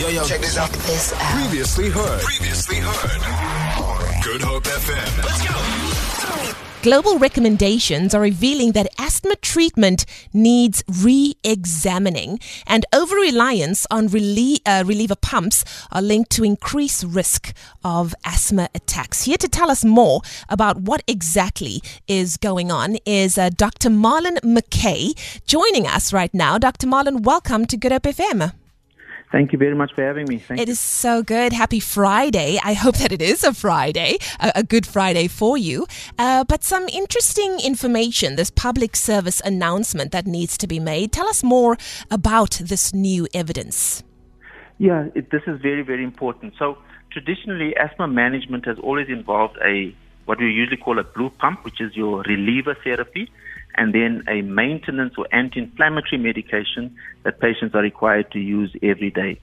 Yo, yo, check this out. This out. Previously heard. Previously heard. Good Hope FM. Let's go. Global recommendations are revealing that asthma treatment needs re examining, and over reliance on relie- uh, reliever pumps are linked to increased risk of asthma attacks. Here to tell us more about what exactly is going on is uh, Dr. Marlin McKay joining us right now. Dr. Marlin, welcome to Good Hope FM. Thank you very much for having me. Thank It you. is so good. Happy Friday. I hope that it is a Friday, a, a good Friday for you. Uh, but some interesting information, this public service announcement that needs to be made. Tell us more about this new evidence. Yeah, it, this is very, very important. So traditionally, asthma management has always involved a what we usually call a blue pump, which is your reliever therapy, and then a maintenance or anti-inflammatory medication that patients are required to use every day.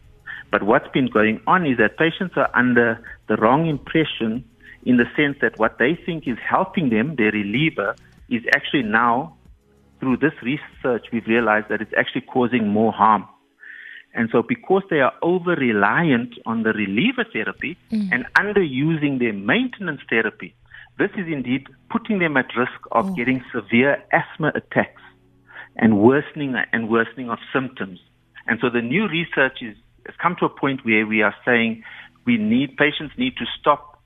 But what's been going on is that patients are under the wrong impression in the sense that what they think is helping them, their reliever, is actually now, through this research, we've realized that it's actually causing more harm. And so, because they are over reliant on the reliever therapy mm. and underusing their maintenance therapy, this is indeed putting them at risk of getting severe asthma attacks and worsening and worsening of symptoms. And so, the new research is, has come to a point where we are saying we need patients need to stop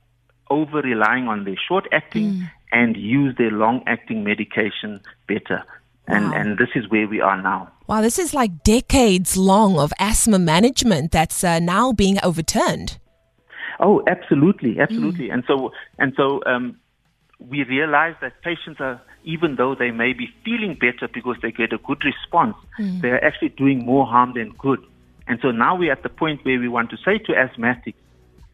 over relying on their short acting and use their long acting medication better. And, Wow. and this is where we are now. Wow, this is like decades long of asthma management that's uh, now being overturned. Oh, absolutely, absolutely. And so, and so, um, we realize that patients are, even though they may be feeling better because they get a good response, hmm. they are actually doing more harm than good. And so now we're at the point where we want to say to asthmatics,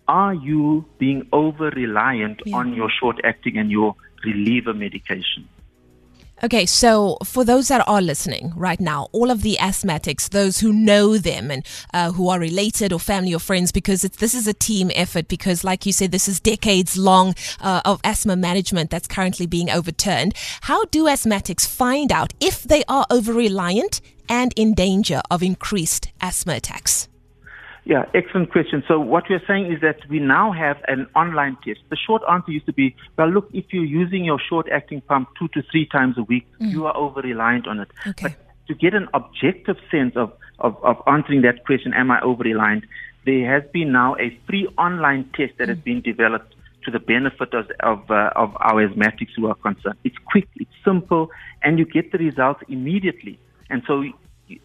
are you being over reliant Yeah. on your short acting and your reliever medication? Okay, so for those that are listening right now, all of the asthmatics, those who know them and uh, who are related or family or friends, because this is a team effort, because like you said, this is decades long uh, of asthma management that's currently being overturned. How do asthmatics find out if they are over reliant and in danger of increased asthma attacks? Yeah, excellent question. So what we're saying is that we now have an online test. The short answer used to be, well, look, if you're using your short-acting pump two to three times a week, you are over-reliant on it. Okay. But to get an objective sense of, of, of answering that question, am I over-reliant, there has been now a free online test that has been developed to the benefit of, of, uh, of our asthmatics who are concerned. It's quick, it's simple, and you get the results immediately. And so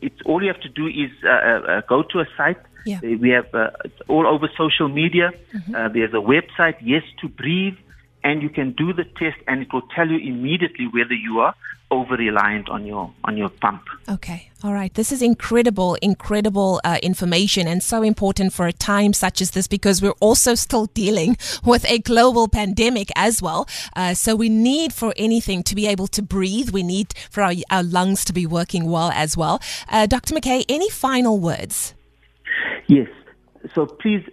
it's all you have to do is uh, uh, go to a site. Yeah. Uh, We have uh, all over social media. Uh, there's a website, Yes to Breathe, and you can do the test, and it will tell you immediately whether you are over reliant on your on your pump. Okay. All right. This is incredible, incredible uh, information and so important for a time such as this because we're also still dealing with a global pandemic as well. Uh, so we need for anything to be able to breathe. We need for our, our lungs to be working well as well. Uh, Dr. McKay, any final words? Yes. So please,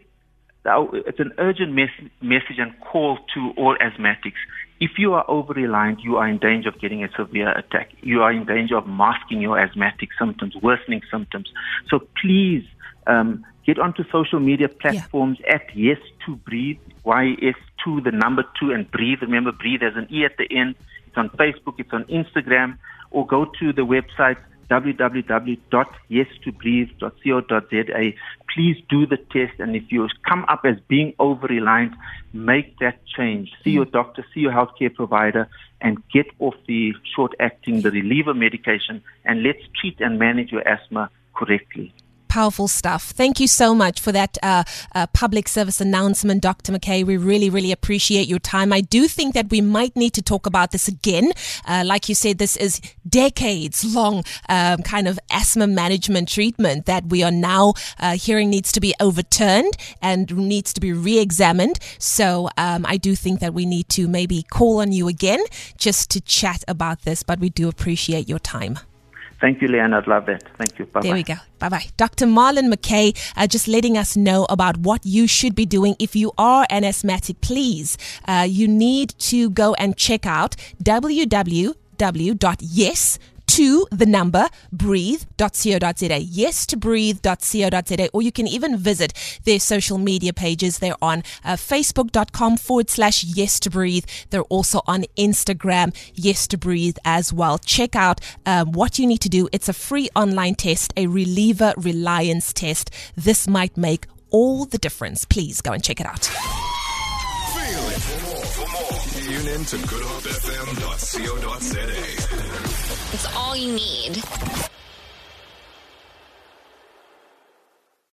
uh, it's an urgent mes- message and call to all asthmatics. If you are over reliant, you are in danger of getting a severe attack. You are in danger of masking your asthmatic symptoms, worsening symptoms. So please um, get onto social media platforms at Yes to Breathe, YS2, the number two, and breathe. Remember, breathe has an E at the end. It's on Facebook, it's on Instagram, or go to the website www.yes2breathe.co.za. Please do the test, and if you come up as being over reliant, make that change. See your mm. doctor, see your healthcare provider, and get off the short acting, the reliever medication, and let's treat and manage your asthma correctly. Powerful stuff. Thank you so much for that uh, uh, public service announcement, Dr. McKay. We really, really appreciate your time. I do think that we might need to talk about this again. Uh, like you said, this is decades long um, kind of asthma management treatment that we are now uh, hearing needs to be overturned and needs to be re examined. So um, I do think that we need to maybe call on you again just to chat about this, but we do appreciate your time. Thank you, Leanne. I'd love that. Thank you. Bye There we go. Bye bye. Dr. Marlin McKay, uh, just letting us know about what you should be doing. If you are an asthmatic, please, uh, you need to go and check out www.yes to the number breathe.co.za. Yes to breathe.co.za. Or you can even visit their social media pages. They're on uh, facebook.com forward slash yes to breathe. They're also on Instagram, yes to breathe as well. Check out um, what you need to do. It's a free online test, a reliever reliance test. This might make all the difference. Please go and check it out. For more, tune in to goodhopefm.co.za. It's all you need.